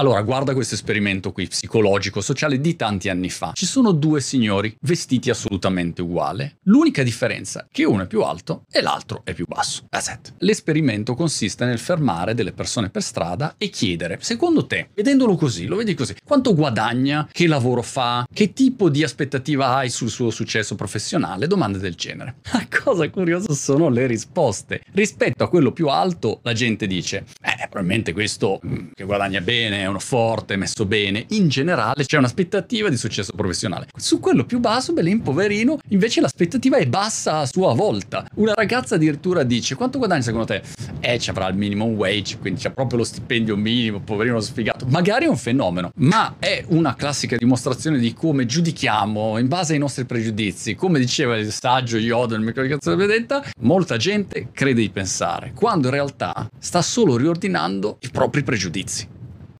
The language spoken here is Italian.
Allora, guarda questo esperimento qui, psicologico, sociale di tanti anni fa. Ci sono due signori vestiti assolutamente uguali. L'unica differenza è che uno è più alto e l'altro è più basso. That's it. L'esperimento consiste nel fermare delle persone per strada e chiedere, secondo te, vedendolo così, lo vedi così, quanto guadagna, che lavoro fa, che tipo di aspettativa hai sul suo successo professionale, domande del genere. La cosa curiosa sono le risposte. Rispetto a quello più alto, la gente dice, eh, probabilmente questo mm, che guadagna bene, è uno forte, messo bene. In generale c'è un'aspettativa di successo professionale. Su quello più basso, Belin, poverino, invece l'aspettativa è bassa a sua volta. Una ragazza addirittura dice, quanto guadagni secondo te? Eh, ci avrà il minimum wage, quindi c'è proprio lo stipendio minimo, poverino sfigato. Magari è un fenomeno, ma è una classica dimostrazione di come giudichiamo in base ai nostri pregiudizi. Come diceva il saggio Yoda nel microcazione vedetta, molta gente crede di pensare, quando in realtà sta solo riordinando i propri pregiudizi.